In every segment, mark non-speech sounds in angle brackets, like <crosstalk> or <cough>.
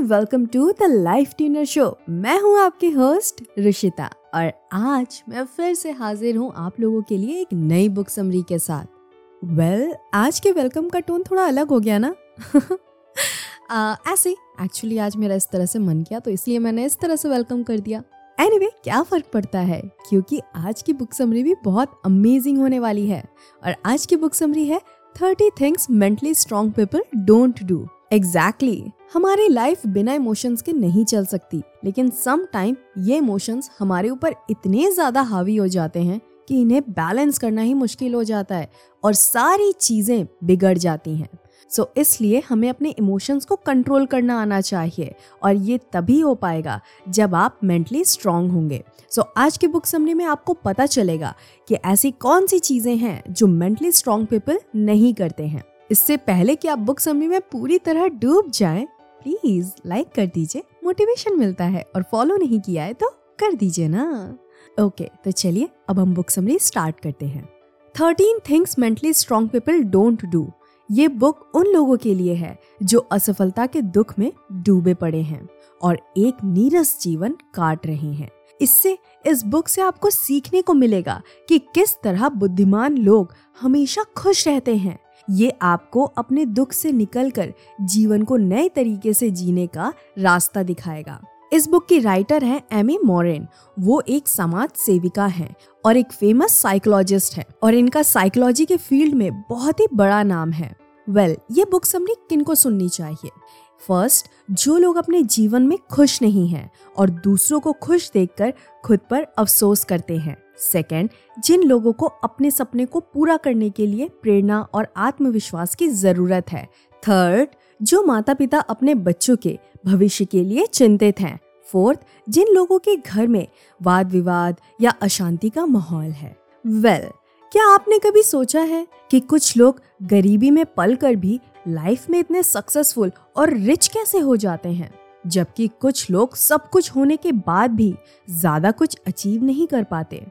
Welcome to the life tuner show मैं हूँ आपकी होस्ट ऋषिता और आज मैं फिर से हाजिर हूँ आप लोगों के लिए एक नई बुक समरी के साथ। वेल well, आज के वेलकम का टोन थोड़ा अलग हो गया ना? <laughs> Uh, ऐसे एक्चुअली आज मेरा इस तरह से मन किया तो इसलिए मैंने इस तरह से वेलकम कर दिया। एनीवे anyway, क्या फ़र्क पड़ता है? क्योंकि आज की बुक समरी भी बहुत अमेजिंग होने वाली है। और आज की बुक समरी है thirty things mentally strong people don't do exactly exactly. हमारी लाइफ बिना इमोशंस के नहीं चल सकती। लेकिन सम टाइम ये इमोशंस हमारे ऊपर इतने ज़्यादा हावी हो जाते हैं कि इन्हें बैलेंस करना ही मुश्किल हो जाता है और सारी चीज़ें बिगड़ जाती हैं। सो so, इसलिए हमें अपने इमोशंस को कंट्रोल करना आना चाहिए और ये तभी हो पाएगा जब आप मेंटली स्ट्रांग होंगे। सो so, आज के बुक समरी में आपको पता चलेगा कि ऐसी कौन सी चीज़ें हैं जो मेंटली स्ट्रांग पीपल नहीं करते हैं। इससे पहले कि आप बुक समरी में पूरी तरह डूब जाएँ, प्लीज़ लाइक कर दीजिए मोटिवेशन मिलता है और फॉलो नहीं किया है तो कर दीजिए ना। ओके तो चलिए अब हम बुक समरी स्टार्ट करते हैं। Thirteen things mentally strong people don't do ये बुक उन लोगों के लिए है जो असफलता के दुख में डूबे पड़े हैं और एक नीरस जीवन काट रहे हैं। इससे इस बुक से आपको सीखने को मिलेगा कि किस तरह बुद्धिमान लोग हमेशा खुश रहते हैं। ये आपको अपने दुख से निकलकर जीवन को नए तरीके से जीने का रास्ता दिखाएगा। इस बुक की राइटर हैं एमी मोरेन। वो एक समाज सेविका हैं और एक फ़ेमस साइकोलॉजिस्ट है और इनका साइकोलॉजी के फ़ील्ड में बहुत ही बड़ा नाम है। वेल well, ये बुक समरी किन को सुननी चाहिए? फ़र्स्ट जो लोग अपने जीवन में खुश नहीं हैं और दूसरों को खुश देखकर खुद पर अफसोस करते हैं। सेकंड जिन लोगों को अपने सपने को पूरा करने के लिए प्रेरणा और आत्मविश्वास की ज़रूरत है। थर्ड जो माता पिता अपने बच्चों के भविष्य के लिए चिंतित हैं। फोर्थ जिन लोगों के घर में वाद विवाद या अशांति का माहौल है। वेल well, क्या आपने कभी सोचा है कि कुछ लोग गरीबी में पल कर भी लाइफ में इतने सक्सेसफुल और रिच कैसे हो जाते हैं? जबकि कुछ लोग सब कुछ होने के बाद भी ज़्यादा कुछ अचीव नहीं कर पाते।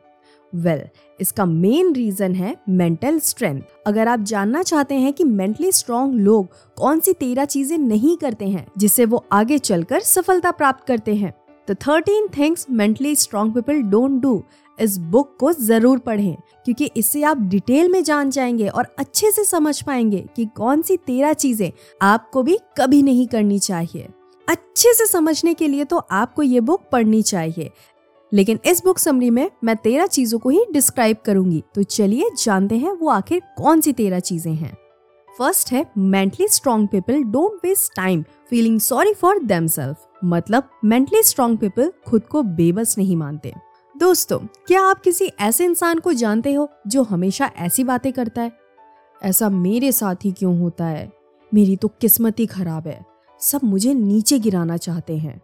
वेल well, इसका मेन रीजन है मेंटल स्ट्रेंथ अगर आप जानना चाहते हैं कि मेंटली स्ट्रॉन्ग लोग कौन सी तेरह चीज़ें नहीं करते हैं जिससे वो आगे चलकर सफलता प्राप्त करते हैं तो thirteen things mentally strong people don't do इस बुक को ज़रूर पढ़ें क्योंकि इससे आप डिटेल में जान जाएँगे और अच्छे से समझ पाएँगे कि कौन सी तेरह चीज़ें आपको भी कभी नहीं करनी चाहिए। अच्छे से समझने के लिए तो आपको ये बुक पढ़नी चाहिए। लेकिन इस बुक समरी में मैं तेरह चीज़ों को ही डिस्क्राइब करूँगी। तो चलिए जानते हैं वो आखिर कौन सी तेरह चीज़ें हैं। फ़र्स्ट है mentally strong people don't waste time feeling sorry for them मतलब मेंटली स्ट्रॉन्ग पीपल खुद को बेबस नहीं मानते। दोस्तों, क्या आप किसी ऐसे इंसान को जानते हो जो हमेशा ऐसी बातें करता है? ऐसा मेरे साथ ही क्यों होता है? मेरी तो किस्मत ही खराब है। सब मुझे नीचे गिराना चाहते हैं।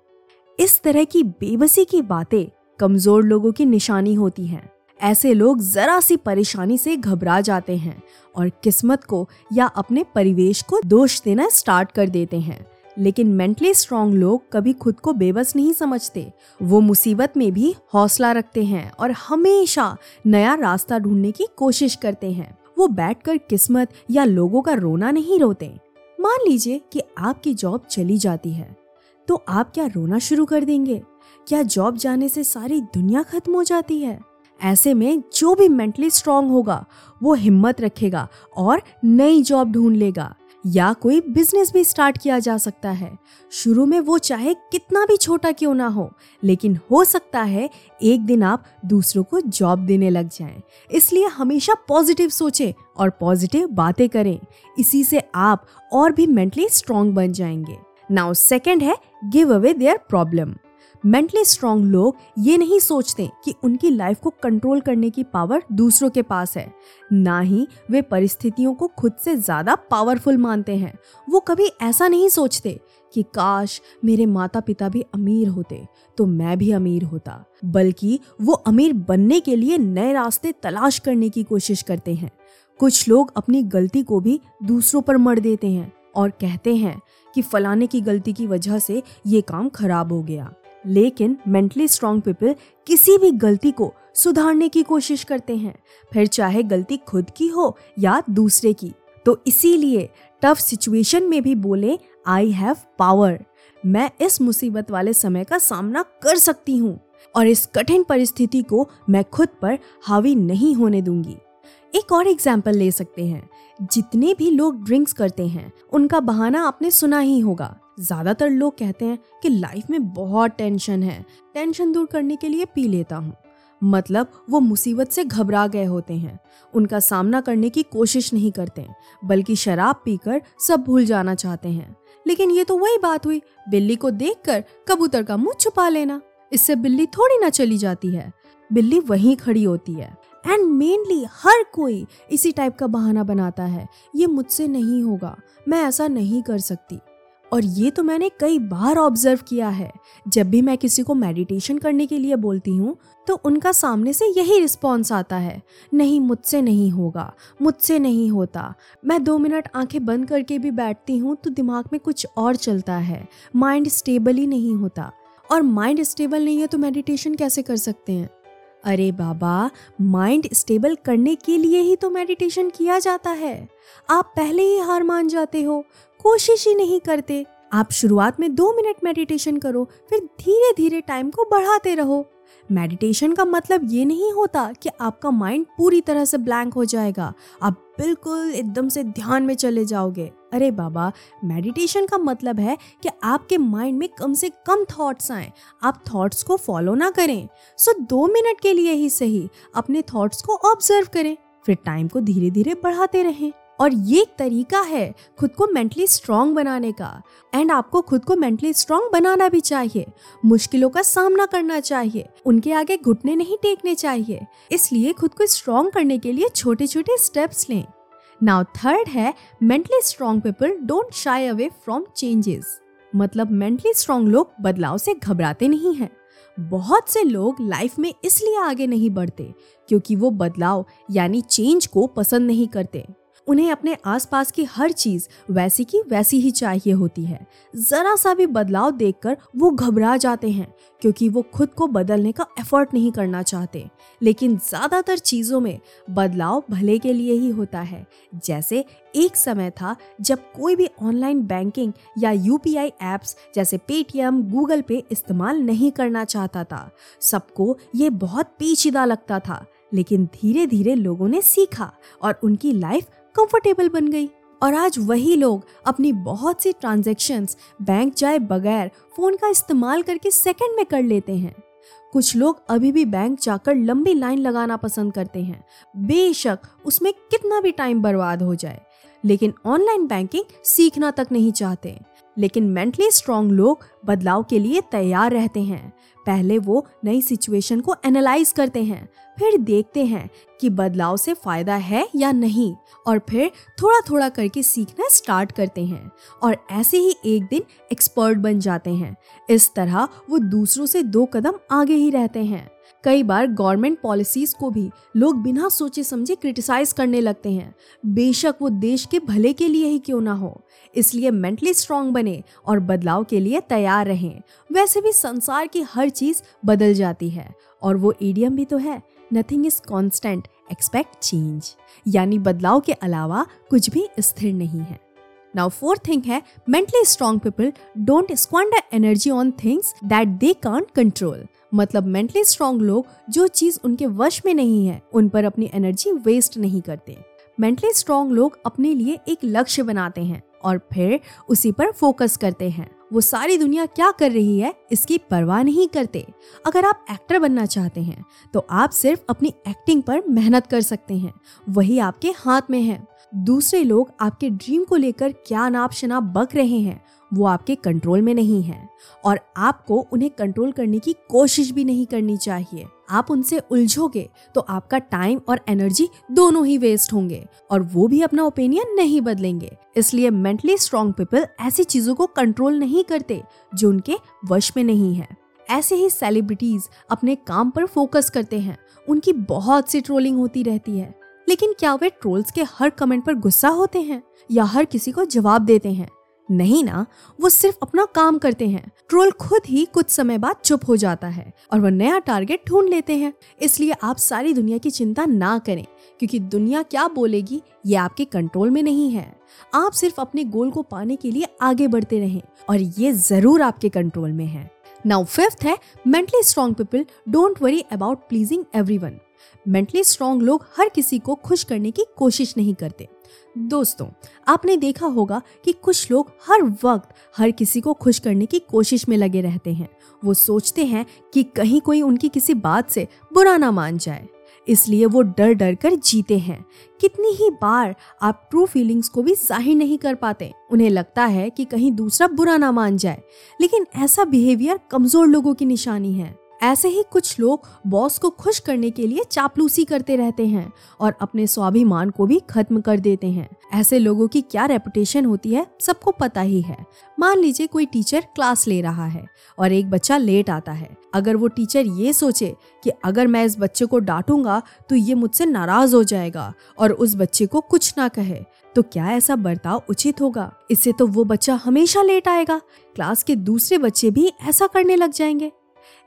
इस तरह की बेबसी की बातें कमज़ोर लोगों की निशानी होती हैं। ऐसे लोग जरा सी परेशानी से घबरा जाते हैं और किस्मत को या अपने परिवेश को दोष देना स्टार्ट कर देते हैं। लेकिन मेंटली स्ट्रांग लोग कभी खुद को बेबस नहीं समझते। वो मुसीबत में भी हौसला रखते हैं और हमेशा नया रास्ता ढूँढने की कोशिश करते हैं। वो बैठकर किस्मत या लोगों का रोना नहीं रोते। मान लीजिए कि आपकी जॉब चली जाती है तो आप क्या रोना शुरू कर देंगे? क्या जॉब जाने से सारी दुनिया खत्म हो जाती है? ऐसे में जो भी मेंटली स्ट्रांग होगा, वो हिम्मत रखेगा और नई जॉब ढूंढ लेगा। या कोई बिज़नेस भी स्टार्ट किया जा सकता है। शुरू में वो चाहे कितना भी छोटा क्यों ना हो, लेकिन हो सकता है एक दिन आप दूसरों को जॉब देने लग जाएँ। इसलिए हमेशा पॉजिटिव सोचें और पॉजिटिव बातें करें। इसी से आप और भी मेंटली स्ट्रांग बन जाएँगे। नाउ सेकेंड है give away their problem mentally strong लोग ये नहीं सोचते कि उनकी लाइफ को कंट्रोल करने की पावर दूसरों के पास है। ना ही वे परिस्थितियों को खुद से ज़्यादा पावरफुल मानते हैं। वो कभी ऐसा नहीं सोचते कि काश मेरे माता पिता भी अमीर होते तो मैं भी अमीर होता। बल्कि वो अमीर बनने के लिए नए रास्ते तलाश करने की कोशिश करते हैं। कुछ लोग अपनी गलती को भी दूसरों पर मर देते हैं और कहते हैं कि फलाने की गलती की वजह से ये काम खराब हो गया। लेकिन मेंटली स्ट्रांग पीपल किसी भी गलती को सुधारने की कोशिश करते हैं। फिर चाहे गलती खुद की हो या दूसरे की। तो इसीलिए टफ सिचुएशन में भी बोले आई हैव पावर मैं इस मुसीबत वाले समय का सामना कर सकती हूँ और इस कठिन परिस्थिति को मैं खुद पर हावी नहीं होने दूँगी। एक और एग्ज़ाम्पल ले सकते हैं। जितने भी लोग ड्रिंक्स करते हैं, उनका बहाना आपने सुना ही होगा। ज़्यादातर लोग कहते हैं कि लाइफ में बहुत टेंशन है। टेंशन दूर करने के लिए पी लेता हूँ। मतलब वो मुसीबत से घबरा गए होते हैं। उनका सामना करने की कोशिश नहीं करते, बल्कि शराब पीकर सब भूल जाना चाहते हैं। लेकिन ये तो वही बात हुई, बिल्ली को देखकर कबूतर का मुँह छुपा लेना। इससे बिल्ली थोड़ी ना चली जाती है। बिल्ली वहीं खड़ी होती है। एंड मेनली हर कोई इसी टाइप का बहाना बनाता है। ये मुझसे नहीं होगा। मैं ऐसा नहीं कर सकती। और ये तो मैंने कई बार ऑब्ज़र्व किया है। जब भी मैं किसी को मेडिटेशन करने के लिए बोलती हूँ तो उनका सामने से यही रिस्पॉन्स आता है, नहीं, मुझसे नहीं होगा, मुझसे नहीं होता। मैं दो मिनट आँखें बंद करके भी बैठती हूँ तो दिमाग में कुछ और चलता है। माइंड स्टेबल ही नहीं होता। और माइंड स्टेबल नहीं है तो मेडिटेशन कैसे कर सकते हैं? अरे बाबा माइंड स्टेबल करने के लिए ही तो मेडिटेशन किया जाता है। आप पहले ही हार मान जाते हो। कोशिश ही नहीं करते। आप शुरुआत में दो मिनट मेडिटेशन करो, फिर धीरे धीरे टाइम को बढ़ाते रहो। मेडिटेशन का मतलब ये नहीं होता कि आपका माइंड पूरी तरह से ब्लैंक हो जाएगा। आप बिल्कुल एकदम से ध्यान में चले जाओगे। अरे बाबा मेडिटेशन का मतलब है कि आपके माइंड में कम से कम थॉट्स आए। आप थॉट्स को फॉलो ना करें। सो दो मिनट के लिए ही सही। अपने थॉट्स को ऑब्ज़र्व करें। फिर टाइम को धीरे धीरे बढ़ाते रहें। और ये एक तरीका है खुद को मेंटली स्ट्रांग बनाने का। एंड आपको खुद को मेंटली स्ट्रांग बनाना भी चाहिए। मुश्किलों का सामना करना चाहिए। उनके आगे घुटने नहीं टेकने चाहिए। इसलिए खुद को स्ट्रांग करने के लिए छोटे छोटे स्टेप्स लें। नाउ थर्ड है mentally strong people don't shy away from changes मतलब मेंटली स्ट्रांग लोग बदलाव से घबराते नहीं हैं। बहुत से लोग लाइफ में इसलिए आगे नहीं बढ़ते, क्योंकि वो बदलाव, यानी चेंज को पसंद नहीं करते। उन्हें अपने आसपास की हर चीज़ वैसी की वैसी ही चाहिए होती है। जरा सा भी बदलाव देखकर वो घबरा जाते हैं, क्योंकि वो खुद को बदलने का एफर्ट नहीं करना चाहते। लेकिन ज़्यादातर चीज़ों में बदलाव भले के लिए ही होता है। जैसे एक समय था जब कोई भी ऑनलाइन बैंकिंग या यूपीआई एप्स जैसे पेटीएम गूगल पे इस्तेमाल नहीं करना चाहता था। सबको ये बहुत पेचीदा लगता था, लेकिन धीरे धीरे लोगों ने सीखा और उनकी लाइफ कंफर्टेबल बन गई। और आज वही लोग अपनी बहुत सी ट्रांजेक्शन्स बैंक जाए बगैर फ़ोन का इस्तेमाल करके सेकंड में कर लेते हैं। कुछ लोग अभी भी बैंक जाकर लंबी लाइन लगाना पसंद करते हैं। बेशक उसमें कितना भी टाइम बर्बाद हो जाए। लेकिन ऑनलाइन बैंकिंग सीखना तक नहीं चाहते। लेकिन मेंटली स्ट्रांग लोग बदलाव के लिए तैयार रहते हैं। पहले वो नई सिचुएशन को एनालाइज करते हैं, फिर देखते हैं कि बदलाव से फ़ायदा है या नहीं, और फिर थोड़ा थोड़ा करके सीखना स्टार्ट करते हैं, और ऐसे ही एक दिन एक्सपर्ट बन जाते हैं। इस तरह वो दूसरों से दो कदम आगे ही रहते हैं। कई बार गवर्नमेंट पॉलिसीज़ को भी लोग बिना सोचे समझे क्रिटिसाइज करने लगते हैं। बेशक वो देश के भले के लिए ही क्यों ना हो। इसलिए मेंटली स्ट्रांग बने और बदलाव के लिए तैयार रहें। वैसे भी संसार की हर चीज़ बदल जाती है और वो ईडियम भी तो है nothing is constant expect change यानी बदलाव के अलावा कुछ भी स्थिर नहीं है। नाउ फोर्थ थिंग है mentally strong people don't squander energy on things that they can't control मतलब मेंटली स्ट्रांग लोग जो चीज़ उनके वश में नहीं है, उन पर अपनी एनर्जी वेस्ट नहीं करते। मेंटली स्ट्रांग लोग अपने लिए एक लक्ष्य बनाते हैं और फिर उसी पर फोकस करते हैं। वो सारी दुनिया क्या कर रही है, इसकी परवाह नहीं करते। अगर आप एक्टर बनना चाहते हैं तो आप सिर्फ़ अपनी एक्टिंग पर मेहनत कर सकते हैं। वही आपके हाथ में है। दूसरे लोग आपके ड्रीम को लेकर क्या नाप शनाप बक रहे हैं, वो आपके कंट्रोल में नहीं है। और आपको उन्हें कंट्रोल करने की कोशिश भी नहीं करनी चाहिए। आप उनसे उलझोगे तो आपका टाइम और एनर्जी दोनों ही वेस्ट होंगे और वो भी अपना ओपिनियन नहीं बदलेंगे। इसलिए मेंटली स्ट्रॉन्ग पीपल ऐसी चीज़ों को कंट्रोल नहीं करते जो उनके वश में नहीं है। ऐसे ही सेलिब्रिटीज अपने काम पर फोकस करते हैं। उनकी बहुत सी ट्रोलिंग होती रहती है। लेकिन क्या वे ट्रोल्स के हर कमेंट पर गुस्सा होते हैं या हर किसी को जवाब देते हैं? नहीं ना, वो सिर्फ़ अपना काम करते हैं। ट्रोल खुद ही कुछ समय बाद चुप हो जाता है और वो नया टारगेट ढूंढ लेते हैं। इसलिए आप सारी दुनिया की चिंता ना करें, क्योंकि दुनिया क्या बोलेगी, ये आपके कंट्रोल में नहीं है। आप सिर्फ़ अपने गोल को पाने के लिए आगे बढ़ते रहें और ये ज़रूर आपके कंट्रोल में है। नाउ फिफ्थ है, mentally strong people, don't worry about pleasing everyone. Mentally strong लोग हर किसी को खुश करने की कोशिश नहीं करते। दोस्तों, आपने देखा होगा कि कुछ लोग हर वक्त हर किसी को खुश करने की कोशिश में लगे रहते हैं। वो सोचते हैं कि कहीं कोई उनकी किसी बात से बुरा ना मान जाए। इसलिए वो डर डर कर जीते हैं। कितनी ही बार आप ट्रू फीलिंग्स को भी ज़ाहिर नहीं कर पाते, उन्हें लगता है कि कहीं दूसरा बुरा ना मान जाए। लेकिन ऐसा बिहेवियर कमज़ोर लोगों की निशानी है। ऐसे ही कुछ लोग बॉस को खुश करने के लिए चापलूसी करते रहते हैं और अपने स्वाभिमान को भी खत्म कर देते हैं। ऐसे लोगों की क्या रेपुटेशन होती है, सबको पता ही है। मान लीजिए कोई टीचर क्लास ले रहा है और एक बच्चा लेट आता है। अगर वो टीचर ये सोचे कि अगर मैं इस बच्चे को डांटूँगा तो ये मुझसे नाराज़ हो जाएगा और उस बच्चे को कुछ ना कहे। तो क्या ऐसा बर्ताव उचित होगा? इससे तो वो बच्चा हमेशा लेट आएगा। क्लास के दूसरे बच्चे भी ऐसा करने लग जाएँगे।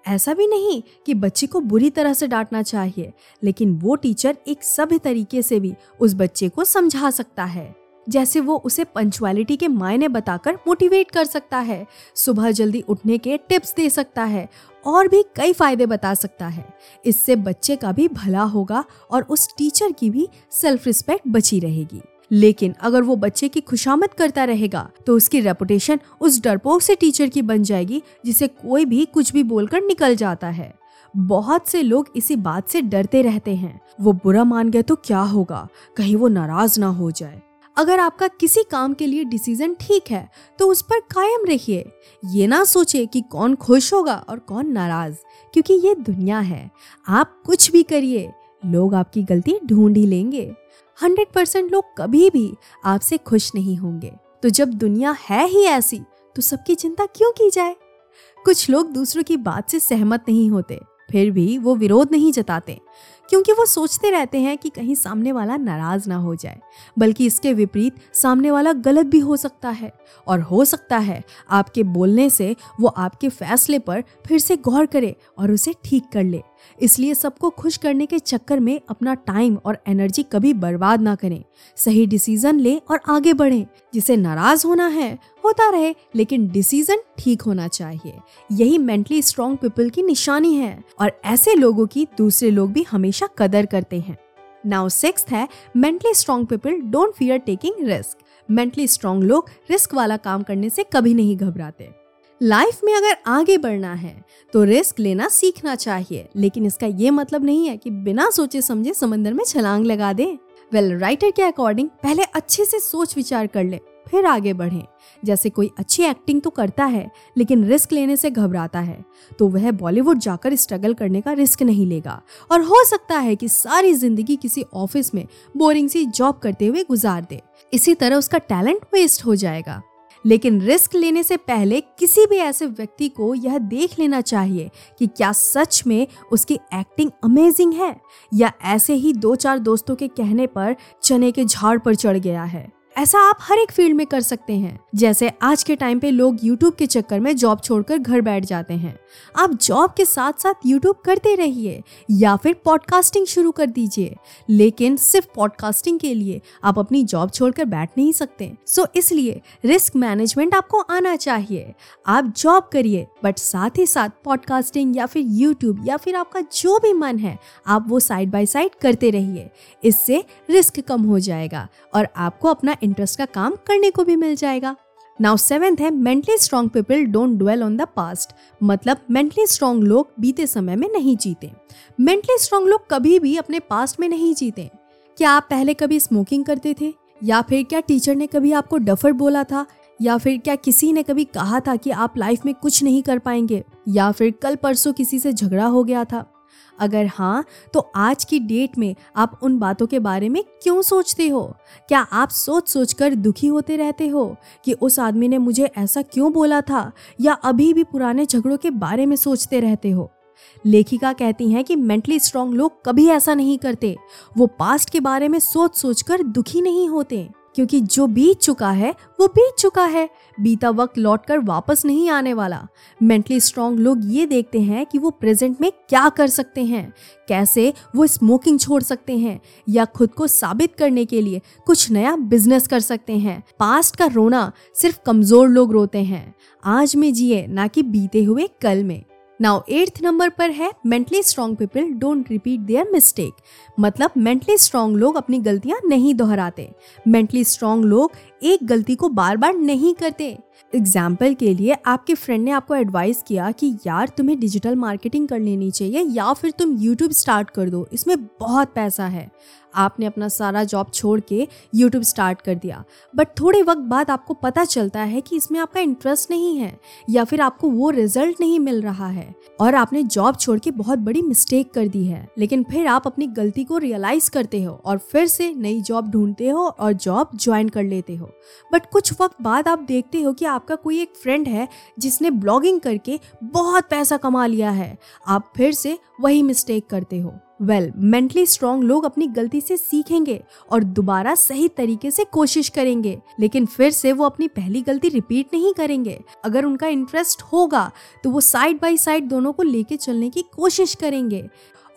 ऐसा भी नहीं कि बच्चे को बुरी तरह से डांटना चाहिए, लेकिन वो टीचर एक सभ्य तरीके से भी उस बच्चे को समझा सकता है। जैसे वो उसे पंचुअलिटी के मायने बताकर मोटिवेट कर सकता है, सुबह जल्दी उठने के टिप्स दे सकता है और भी कई फ़ायदे बता सकता है। इससे बच्चे का भी भला होगा और उस टीचर की भी सेल्फ रिस्पेक्ट बची रहेगी। लेकिन अगर वो बच्चे की खुशामद करता रहेगा तो उसकी रेपुटेशन उस डरपोक से टीचर की बन जाएगी, जिसे कोई भी कुछ भी बोलकर निकल जाता है। बहुत से लोग इसी बात से डरते रहते हैं। वो बुरा मान गए तो क्या होगा? कहीं वो नाराज़ ना हो जाए। अगर आपका किसी काम के लिए डिसीज़न ठीक है तो उस पर कायम रहिए। ये ना सोचे कि कौन खुश होगा और कौन नाराज़, क्योंकि ये दुनिया है। आप कुछ भी करिए, लोग आपकी गलती ढूंढ ही लेंगे। हंड्रेड परसेंट लोग कभी भी आपसे खुश नहीं होंगे। तो जब दुनिया है ही ऐसी तो सबकी चिंता क्यों की जाए? कुछ लोग दूसरों की बात से सहमत नहीं होते। फिर भी वो विरोध नहीं जताते, क्योंकि वो सोचते रहते हैं कि कहीं सामने वाला नाराज़ ना हो जाए। बल्कि इसके विपरीत सामने वाला गलत भी हो सकता है, और हो सकता है आपके बोलने से वो आपके फैसले पर फिर से गौर करे और उसे ठीक कर ले। इसलिए सबको खुश करने के चक्कर में अपना टाइम और एनर्जी कभी बर्बाद ना करें। सही डिसीज़न ले और आगे बढ़ें, जिसे नाराज़ होना है होता रहे लेकिन डिसीज़न ठीक होना चाहिए। यही मेंटली स्ट्रॉन्ग पीपल की निशानी है और ऐसे लोगों की दूसरे लोग भी हमेशा कदर करते हैं। नाउ सिक्स है mentally strong people don't fear taking risk mentally strong लोग रिस्क वाला काम करने से कभी नहीं घबराते। लाइफ में अगर आगे बढ़ना है तो रिस्क लेना सीखना चाहिए। लेकिन इसका ये मतलब नहीं है कि बिना सोचे समझे समंदर में छलांग लगा दे। वेल well, राइटर के अकॉर्डिंग पहले अच्छे से सोच विचार कर ले। फिर आगे बढ़े। जैसे कोई अच्छी एक्टिंग तो करता है, लेकिन रिस्क लेने से घबराता है तो वह बॉलीवुड जाकर स्ट्रगल करने का रिस्क नहीं लेगा। और हो सकता है कि सारी ज़िंदगी किसी ऑफ़िस में बोरिंग सी जॉब करते हुए गुजार दे। इसी तरह उसका टैलेंट वेस्ट हो जाएगा। लेकिन रिस्क लेने से पहले किसी भी ऐसे व्यक्ति को यह देख लेना चाहिए कि क्या सच में उसकी एक्टिंग अमेजिंग है, या ऐसे ही दो चार दोस्तों के कहने पर चने के झाड़ पर चढ़ गया है। ऐसा आप हर एक फ़ील्ड में कर सकते हैं। जैसे आज के टाइम पे लोग यूट्यूब के चक्कर में जॉब छोड़कर घर बैठ जाते हैं। आप जॉब के साथ साथ यूट्यूब करते रहिए या फिर पॉडकास्टिंग शुरू कर दीजिए। लेकिन सिर्फ़ पॉडकास्टिंग के लिए आप अपनी जॉब छोड़कर बैठ नहीं सकते। सो इसलिए रिस्क मैनेजमेंट आपको आना चाहिए। आप जॉब करिए बट साथ ही साथ पॉडकास्टिंग या फिर यूट्यूब या फिर आपका जो भी मन है, आप वो साइड बाय साइड करते रहिए। इससे रिस्क कम हो जाएगा और आपको अपना इंटरेस्ट का काम करने को भी मिल जाएगा। नाउ सेवेंथ है mentally strong people don't dwell on the past मतलब मेंटली स्ट्रॉन्ग लोग बीते समय में नहीं जीते। मेंटली स्ट्रॉन्ग लोग कभी भी अपने पास्ट में नहीं जीते। क्या आप पहले कभी स्मोकिंग करते थे? या फिर क्या टीचर ने कभी आपको डफर बोला था? या फिर क्या किसी ने कभी कहा था कि आप लाइफ में कुछ नहीं कर पाएँगे? या फिर कल परसों किसी से झगड़ा हो गया था? अगर हाँ तो आज की डेट में आप उन बातों के बारे में क्यों सोचते हो? क्या आप सोच सोच कर दुखी होते रहते हो कि उस आदमी ने मुझे ऐसा क्यों बोला था या अभी भी पुराने झगड़ों के बारे में सोचते रहते हो? लेखिका कहती हैं कि मेंटली स्ट्रांग लोग कभी ऐसा नहीं करते। वो पास्ट के बारे में सोच सोच कर दुखी नहीं होते। क्योंकि जो बीत चुका है, वो बीत चुका है। बीता वक्त लौट कर वापस नहीं आने वाला। मेंटली स्ट्रांग लोग ये देखते हैं कि वो प्रेजेंट में क्या कर सकते हैं। कैसे वो स्मोकिंग छोड़ सकते हैं या खुद को साबित करने के लिए कुछ नया बिज़नेस कर सकते हैं। पास्ट का रोना सिर्फ़ कमज़ोर लोग रोते हैं। आज में जिए, ना कि बीते हुए कल में। नाउ एट्थ नंबर पर है mentally strong people don't repeat their mistake मतलब मेंटली स्ट्रॉन्ग लोग अपनी गलतियाँ नहीं दोहराते। मेंटली स्ट्रॉन्ग लोग एक गलती को बार बार नहीं करते। एग्ज़ाम्पल के लिए आपके फ्रेंड ने आपको एडवाइस किया कि यार तुम्हें डिजिटल मार्केटिंग कर लेनी चाहिए या फिर तुम यूट्यूब स्टार्ट कर दो। इसमें बहुत पैसा है। आपने अपना सारा जॉब छोड़ के यूट्यूब स्टार्ट कर दिया। बट थोड़े वक्त बाद आपको पता चलता है कि इसमें आपका इंटरेस्ट नहीं है या फिर आपको वो रिज़ल्ट नहीं मिल रहा है। और आपने जॉब छोड़ के बहुत बड़ी मिस्टेक कर दी है। लेकिन फिर आप अपनी गलती को रियलाइज़ करते हो और फिर से नई जॉब ढूंढते हो और जॉब ज्वाइन कर लेते हो। बट कुछ वक्त बाद आप देखते हो कि आपका कोई एक फ्रेंड है जिसने ब्लॉगिंग करके बहुत पैसा कमा लिया है, आप फिर से वही मिस्टेक करते हो। वेल मेंटली स्ट्रॉन्ग लोग अपनी गलती से सीखेंगे और दोबारा सही तरीके से कोशिश करेंगे, लेकिन फिर से वो अपनी पहली गलती रिपीट नहीं करेंगे। अगर उनका इंटरेस्ट होगा तो वो साइड बाय साइड दोनों को लेके चलने की कोशिश करेंगे।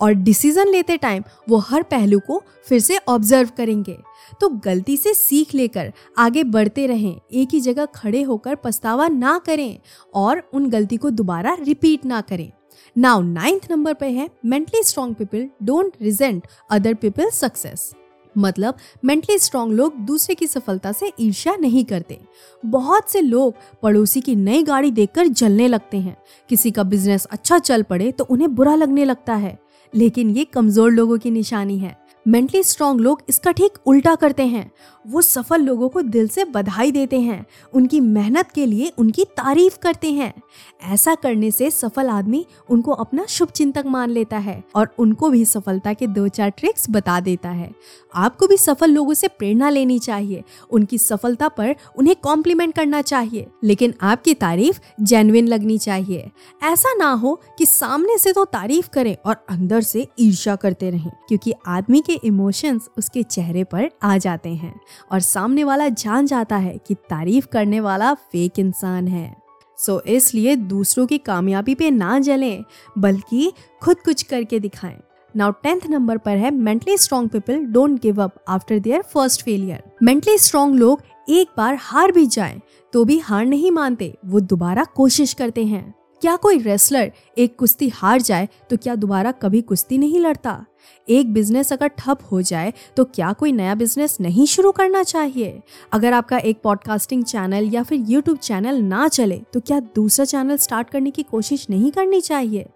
और डिसीज़न लेते टाइम वो हर पहलू को फिर से ऑब्ज़र्व करेंगे। तो गलती से सीख लेकर आगे बढ़ते रहें, एक ही जगह खड़े होकर पछतावा ना करें और उन गलती को दोबारा रिपीट ना करें। नाउ नाइन्थ नंबर पे है mentally strong people don't resent other people success मतलब मेंटली स्ट्रांग लोग दूसरे की सफलता से ईर्ष्या नहीं करते। बहुत से लोग पड़ोसी की नई गाड़ी देखकर जलने लगते हैं। किसी का बिज़नेस अच्छा चल पड़े तो उन्हें बुरा लगने लगता है। लेकिन ये कमज़ोर लोगों की निशानी है। मेंटली स्ट्रांग लोग इसका ठीक उल्टा करते हैं। वो सफल लोगों को दिल से बधाई देते हैं। उनकी मेहनत के लिए उनकी तारीफ़ करते हैं। ऐसा करने से सफल आदमी उनको अपना शुभ चिंतक मान लेता है और उनको भी सफलता के दो चार ट्रिक्स बता देता है। आपको भी सफल लोगों से प्रेरणा लेनी चाहिए। उनकी सफलता पर उन्हें कॉम्प्लीमेंट करना चाहिए। लेकिन आपकी तारीफ़ जेनविन लगनी चाहिए। ऐसा ना हो कि सामने से तो तारीफ़ करें और अंदर से ईर्ष्या करते रहें, क्योंकि आदमी के इमोशंस उसके चेहरे पर आ जाते हैं। और सामने वाला जान जाता है कि तारीफ़ करने वाला फेक इंसान है। सो so, इसलिए दूसरों की कामयाबी पे ना जलें बल्कि खुद कुछ करके दिखाएँ। नाउ टेंथ नंबर पर है mentally strong people don't give up after their first failure mentally strong लोग एक बार हार भी जाएँ तो भी हार नहीं मानते वो दोबारा कोशिश करते हैं। क्या कोई रेसलर एक कुश्ती हार जाए तो क्या दोबारा कभी कुश्ती नहीं लड़ता? एक बिज़नेस अगर ठप हो जाए तो क्या कोई नया बिज़नेस नहीं शुरू करना चाहिए? अगर आपका एक पॉडकास्टिंग चैनल या फिर यूट्यूब चैनल ना चले तो क्या दूसरा चैनल स्टार्ट करने की कोशिश नहीं करनी चाहिए?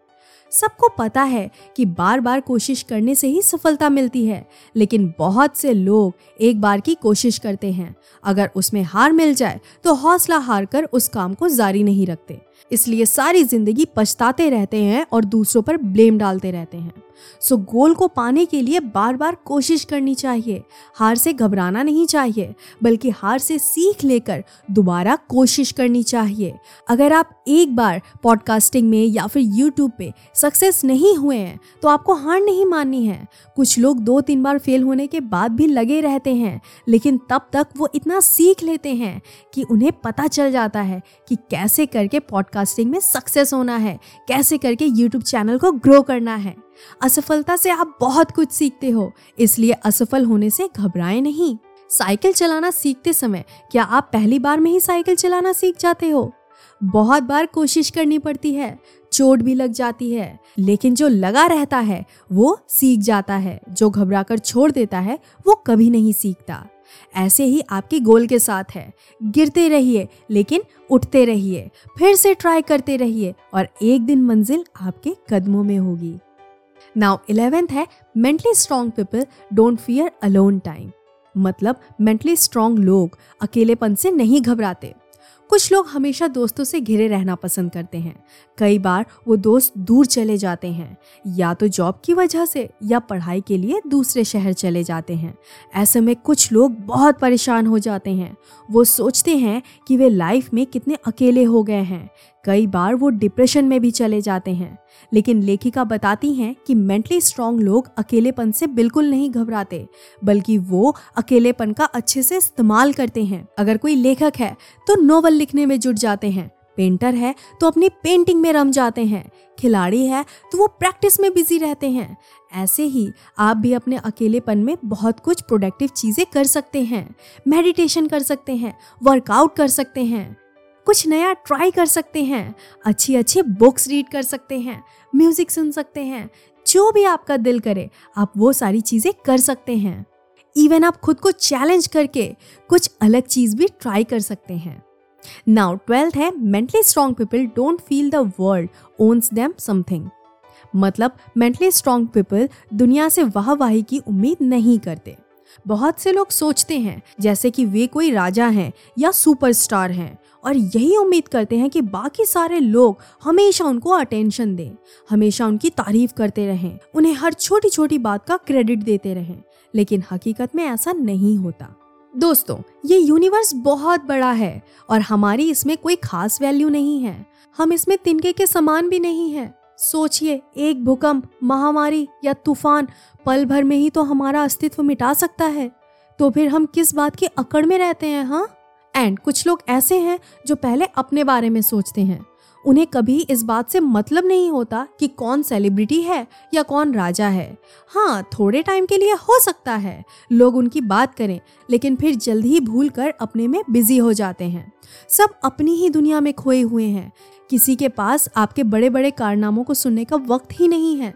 सबको पता है कि बार बार कोशिश करने से ही सफलता मिलती है, लेकिन बहुत से लोग एक बार की कोशिश करते हैं। अगर उसमें हार मिल जाए तो हौसला हार कर उस काम को जारी नहीं रखते। इसलिए सारी ज़िंदगी पछताते रहते हैं और दूसरों पर ब्लेम डालते रहते हैं। सो गोल को पाने के लिए बार बार कोशिश करनी चाहिए। हार से घबराना नहीं चाहिए, बल्कि हार से सीख लेकर दोबारा कोशिश करनी चाहिए। अगर आप एक बार पॉडकास्टिंग में या फिर यूट्यूब पे सक्सेस नहीं हुए हैं तो आपको हार नहीं माननी है। कुछ लोग दो तीन बार फेल होने के बाद भी लगे रहते हैं, लेकिन तब तक वो इतना सीख लेते हैं कि उन्हें पता चल जाता है कि कैसे करके पॉडकास्टिंग में सक्सेस होना है। कैसे करके यूट्यूब चैनल को ग्रो करना है। असफलता से आप बहुत कुछ सीखते हो, इसलिए असफल होने से घबराएँ नहीं। साइकिल चलाना सीखते समय क्या आप पहली बार में ही साइकिल चलाना सीख जाते हो? बहुत बार कोशिश करनी पड़ती है, चोट भी लग जाती है, लेकिन जो लगा रहता है, वो सीख जाता है, जो घबरा कर छोड़ देता है, वो कभी नहीं सीखता। ऐसे ही आपके गोल के साथ है। गिरते रहिए, लेकिन उठते रहिए, फिर से ट्राई करते रहिए और एक दिन मंजिल आपके कदमों में होगी। नाउ इलेवेंथ है mentally strong people don't fear alone time मतलब मेंटली स्ट्रांग लोग अकेलेपन से नहीं घबराते। कुछ लोग हमेशा दोस्तों से घिरे रहना पसंद करते हैं। कई बार वो दोस्त दूर चले जाते हैं, या तो जॉब की वजह से, या पढ़ाई के लिए दूसरे शहर चले जाते हैं। ऐसे में कुछ लोग बहुत परेशान हो जाते हैं। वो सोचते हैं कि वे लाइफ में कितने अकेले हो गए हैं। कई बार वो डिप्रेशन में भी चले जाते हैं। लेकिन लेखिका बताती हैं कि मेंटली स्ट्रांग लोग अकेलेपन से बिल्कुल नहीं घबराते, बल्कि वो अकेलेपन का अच्छे से इस्तेमाल करते हैं। अगर कोई लेखक है तो नोवेल लिखने में जुट जाते हैं। पेंटर है तो अपनी पेंटिंग में रम जाते हैं। खिलाड़ी है तो वो प्रैक्टिस में बिज़ी रहते हैं। ऐसे ही आप भी अपने अकेलेपन में बहुत कुछ प्रोडक्टिव चीज़ें कर सकते हैं। मेडिटेशन कर सकते हैं वर्कआउट कर सकते हैं। कुछ नया ट्राई कर सकते हैं अच्छी अच्छी बुक्स रीड कर सकते हैं म्यूज़िक सुन सकते हैं, जो भी आपका दिल करे, आप वो सारी चीज़ें कर सकते हैं। इवन आप खुद को चैलेंज करके कुछ अलग चीज़ भी ट्राई कर सकते हैं। नाउ ट्वेल्थ है mentally strong people don't feel the world owes them something मतलब मेंटली स्ट्रॉन्ग पीपल दुनिया से वाहवाही की उम्मीद नहीं करते। बहुत से लोग सोचते हैं, जैसे कि वे कोई राजा हैं या सुपरस्टार हैं और यही उम्मीद करते हैं कि बाकी सारे लोग हमेशा उनको अटेंशन दें, हमेशा उनकी तारीफ़ करते रहें, उन्हें हर छोटी छोटी बात का क्रेडिट देते रहें। लेकिन हकीकत में ऐसा नहीं होता। दोस्तों, ये यूनिवर्स बहुत बड़ा है और हमारी इसमें कोई खास वैल्यू नहीं है। हम इसमें तिनके के समान भी नहीं है। सोचिए, एक भूकंप, महामारी या तूफ़ान पल भर में ही तो हमारा अस्तित्व मिटा सकता है। तो फिर हम किस बात की अकड़ में रहते हैं हाँ? एंड कुछ लोग ऐसे हैं जो पहले अपने बारे में सोचते हैं। उन्हें कभी इस बात से मतलब नहीं होता कि कौन सेलिब्रिटी है या कौन राजा है। हाँ थोड़े टाइम के लिए हो सकता है। लोग उनकी बात करें, लेकिन फिर जल्द ही भूल कर अपने में बिज़ी हो जाते हैं। सब अपनी ही दुनिया में खोए हुए हैं। किसी के पास आपके बड़े बड़े कारनामों को सुनने का वक्त ही नहीं है।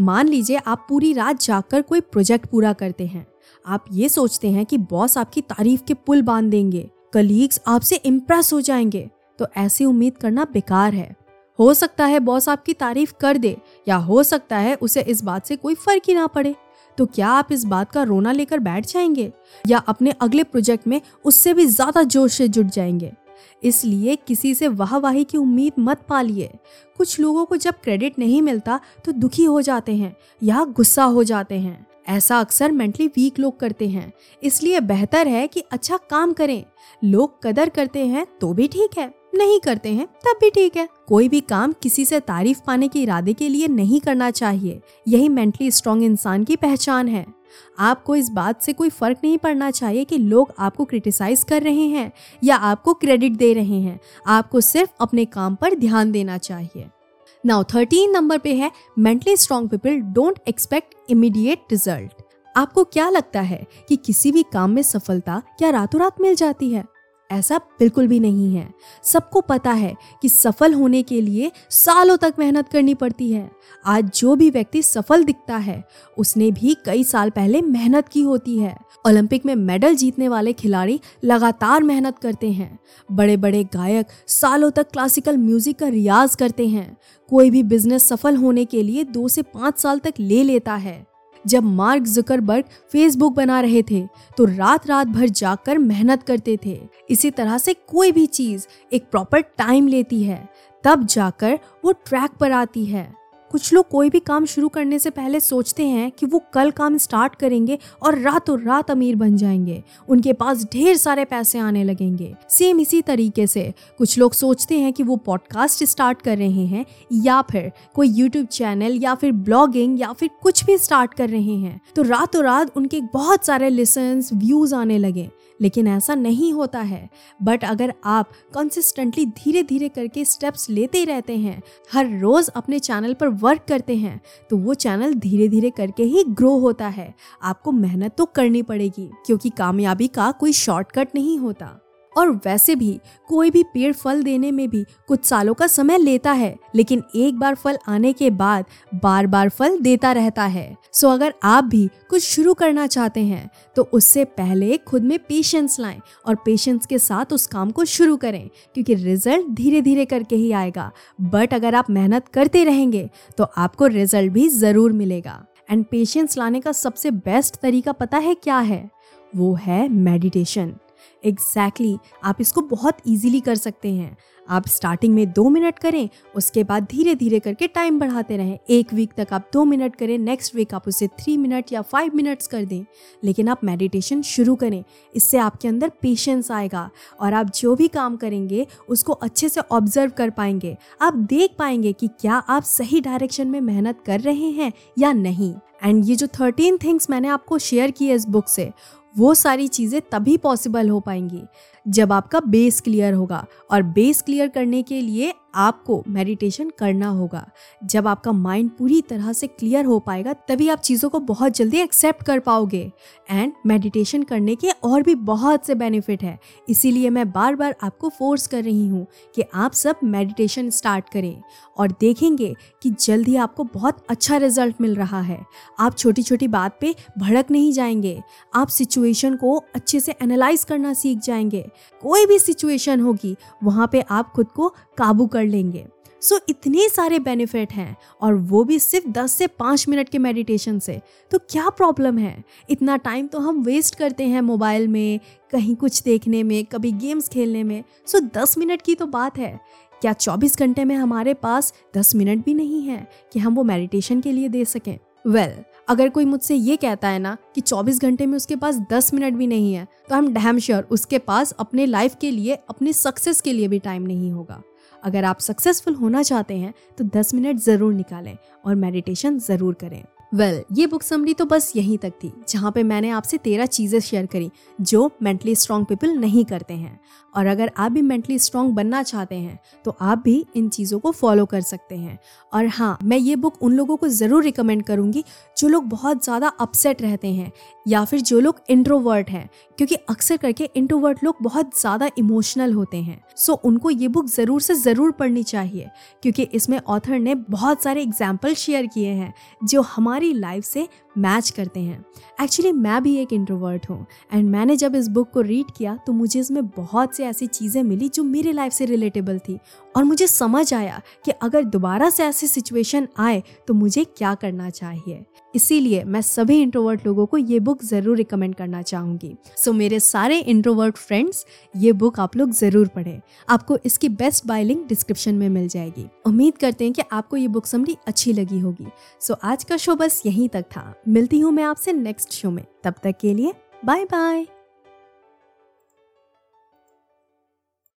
मान लीजिए आप पूरी रात जागकर कोई प्रोजेक्ट पूरा करते हैं। आप ये सोचते हैं कि बॉस आपकी तारीफ़ के पुल बाँध देंगे। कलीग्स आपसे इम्प्रेस हो जाएँगे तो ऐसी उम्मीद करना बेकार है। हो सकता है बॉस आपकी तारीफ़ कर दे, या हो सकता है उसे इस बात से कोई फ़र्क ही ना पड़े। तो क्या आप इस बात का रोना लेकर बैठ जाएँगे, या अपने अगले प्रोजेक्ट में उससे भी ज़्यादा जोश से जुट जाएँगे? इसलिए किसी से वाहवाही की उम्मीद मत पालिए। कुछ लोगों को जब क्रेडिट नहीं मिलता तो दुखी हो जाते हैं, या गुस्सा हो जाते हैं। ऐसा अक्सर मेंटली वीक लोग करते हैं। इसलिए बेहतर है कि अच्छा काम करें। लोग कदर करते हैं तो भी ठीक है, नहीं करते हैं तब भी ठीक है। कोई भी काम किसी से तारीफ़ पाने के इरादे के लिए नहीं करना चाहिए। यही मेंटली स्ट्रॉन्ग इंसान की पहचान है। आपको इस बात से कोई फ़र्क नहीं पड़ना चाहिए कि लोग आपको क्रिटिसाइज कर रहे हैं या आपको क्रेडिट दे रहे हैं। आपको सिर्फ़ अपने काम पर ध्यान देना चाहिए। नाउ थर्टीन नंबर पे है mentally strong people don't expect immediate result आपको क्या लगता है कि किसी भी काम में सफलता क्या रातों रात मिल जाती है? ऐसा बिल्कुल भी नहीं है। सबको पता है कि सफल होने के लिए सालों तक मेहनत करनी पड़ती है। आज जो भी व्यक्ति सफल दिखता है, उसने भी कई साल पहले मेहनत की होती है। ओलंपिक में मेडल जीतने वाले खिलाड़ी लगातार मेहनत करते हैं। बड़े बड़े गायक सालों तक क्लासिकल म्यूज़िक का रियाज करते हैं। कोई भी बिज़नेस सफल होने के लिए दो से पाँच साल तक ले लेता है। जब मार्क जुकरबर्ग फेसबुक बना रहे थे तो रात रात भर जाकर मेहनत करते थे। इसी तरह से कोई भी चीज़ एक प्रॉपर टाइम लेती है, तब जाकर वो ट्रैक पर आती है। कुछ लोग कोई भी काम शुरू करने से पहले सोचते हैं कि वो कल काम स्टार्ट करेंगे और रातों रात अमीर बन जाएँगे। उनके पास ढेर सारे पैसे आने लगेंगे। सेम इसी तरीके से कुछ लोग सोचते हैं कि वो पॉडकास्ट स्टार्ट कर रहे हैं या फिर कोई यूट्यूब चैनल या फिर ब्लॉगिंग या फिर कुछ भी स्टार्ट कर रहे हैं। तो रातों रात उनके बहुत सारे लिसन व्यूज़ आने लगे। लेकिन ऐसा नहीं होता है। बट अगर आप कंसिस्टेंटली धीरे धीरे करके स्टेप्स लेते रहते हैं, हर रोज अपने चैनल पर वर्क करते हैं तो वो चैनल धीरे धीरे करके ही ग्रो होता है। आपको मेहनत तो करनी पड़ेगी, क्योंकि कामयाबी का कोई शॉर्टकट नहीं होता। और वैसे भी कोई भी पेड़ फल देने में भी कुछ सालों का समय लेता है, लेकिन एक बार फल आने के बाद बार बार फल देता रहता है। सो अगर आप भी कुछ शुरू करना चाहते हैं तो उससे पहले खुद में पेशेंस लाएँ और पेशेंस के साथ उस काम को शुरू करें, क्योंकि रिज़ल्ट धीरे धीरे करके ही आएगा। बट अगर आप मेहनत करते रहेंगे तो आपको रिज़ल्ट भी ज़रूर मिलेगा। एंड पेशेंस लाने का सबसे बेस्ट तरीका पता है क्या है? वो है मेडिटेशन एग्जैक्टली exactly, आप इसको बहुत इजीली कर सकते हैं। आप स्टार्टिंग में दो मिनट करें उसके बाद धीरे धीरे करके टाइम बढ़ाते रहें। एक वीक तक आप दो मिनट करें नेक्स्ट वीक आप उसे थ्री मिनट या फाइव मिनट्स कर दें। लेकिन आप मेडिटेशन शुरू करें। इससे आपके अंदर पेशेंस आएगा और आप जो भी काम करेंगे उसको अच्छे से ऑब्ज़र्व कर पाएँगे। आप देख पाएँगे कि क्या आप सही डायरेक्शन में मेहनत कर रहे हैं या नहीं। एंड ये जो थर्टीन थिंग्स मैंने आपको शेयर की है इस बुक से वो सारी चीज़ें तभी पॉसिबल हो पाएँगी। जब आपका बेस क्लियर होगा और बेस क्लियर करने के लिए आपको मेडिटेशन करना होगा। जब आपका माइंड पूरी तरह से क्लियर हो पाएगा, तभी आप चीज़ों को बहुत जल्दी एक्सेप्ट कर पाओगे। एंड मेडिटेशन करने के और भी बहुत से बेनिफिट है। इसीलिए मैं बार बार आपको फोर्स कर रही हूँ कि आप सब मेडिटेशन स्टार्ट करें और देखेंगे कि जल्द ही आपको बहुत अच्छा रिज़ल्ट मिल रहा है। आप छोटी छोटी बात पे भड़क नहीं जाएँगे। आप सिचुएशन को अच्छे से एनालाइज करना सीख जाएँगे। कोई भी सिचुएशन होगी वहाँ पे आप खुद को काबू कर लेंगे। सो so, इतने सारे बेनिफिट हैं और वो भी सिर्फ़ 10 से 5 मिनट के मेडिटेशन से। तो क्या प्रॉब्लम है? इतना टाइम तो हम वेस्ट करते हैं मोबाइल में कहीं कुछ देखने में कभी गेम्स खेलने में। सो so, 10 मिनट की तो बात है। क्या 24 घंटे में हमारे पास 10 मिनट भी नहीं है कि हम वो मेडिटेशन के लिए दे सकें? वेल well, अगर कोई मुझसे ये कहता है ना कि 24 घंटे में उसके पास 10 मिनट भी नहीं है तो हम डैम श्योर उसके पास अपने लाइफ के लिए अपने सक्सेस के लिए भी टाइम नहीं होगा। अगर आप सक्सेसफुल होना चाहते हैं तो 10 मिनट ज़रूर निकालें और मेडिटेशन ज़रूर करें। वेल well, ये बुक समरी तो बस यहीं तक थी जहाँ पे मैंने आपसे तेरह चीज़ें शेयर करी जो मेंटली स्ट्रॉन्ग पीपल नहीं करते हैं। और अगर आप भी मेंटली स्ट्रॉन्ग बनना चाहते हैं तो आप भी इन चीज़ों को फॉलो कर सकते हैं। और हाँ मैं ये बुक उन लोगों को ज़रूर रिकमेंड करूँगी, जो लोग बहुत ज़्यादा अपसेट रहते हैं, या फिर जो लोग इंट्रोवर्ट हैं, क्योंकि अक्सर करके इंट्रोवर्ट लोग बहुत ज़्यादा इमोशनल होते हैं। सो उनको ये बुक ज़रूर से ज़रूर पढ़नी चाहिए, क्योंकि इसमें ऑथर ने बहुत सारे एग्ज़ाम्पल शेयर किए हैं, जो हमारी लाइफ से मैच करते हैं। एक्चुअली मैं भी एक इंट्रोवर्ट हूँ एंड मैंने जब इस बुक को रीड किया तो मुझे इसमें बहुत से ऐसी चीज़ें मिली जो मेरे लाइफ से रिलेटेबल थी। और मुझे समझ आया कि अगर दोबारा से ऐसी सिचुएशन आए तो मुझे क्या करना चाहिए। इसीलिए मैं सभी इंट्रोवर्ट लोगों को ये बुक ज़रूर रिकमेंड करना चाहूँगी। सो so, मेरे सारे इंट्रोवर्ट फ्रेंड्स ये बुक आप लोग ज़रूर पढ़ें। आपको इसकी बेस्ट बाय लिंक डिस्क्रिप्शन में मिल जाएगी। उम्मीद करते हैं कि आपको ये बुक समरी अच्छी लगी होगी। सो so, आज का शो बस यहीं तक था। मिलती हूँ मैं आपसे नेक्स्ट शो में। तब तक के लिए बाय बाय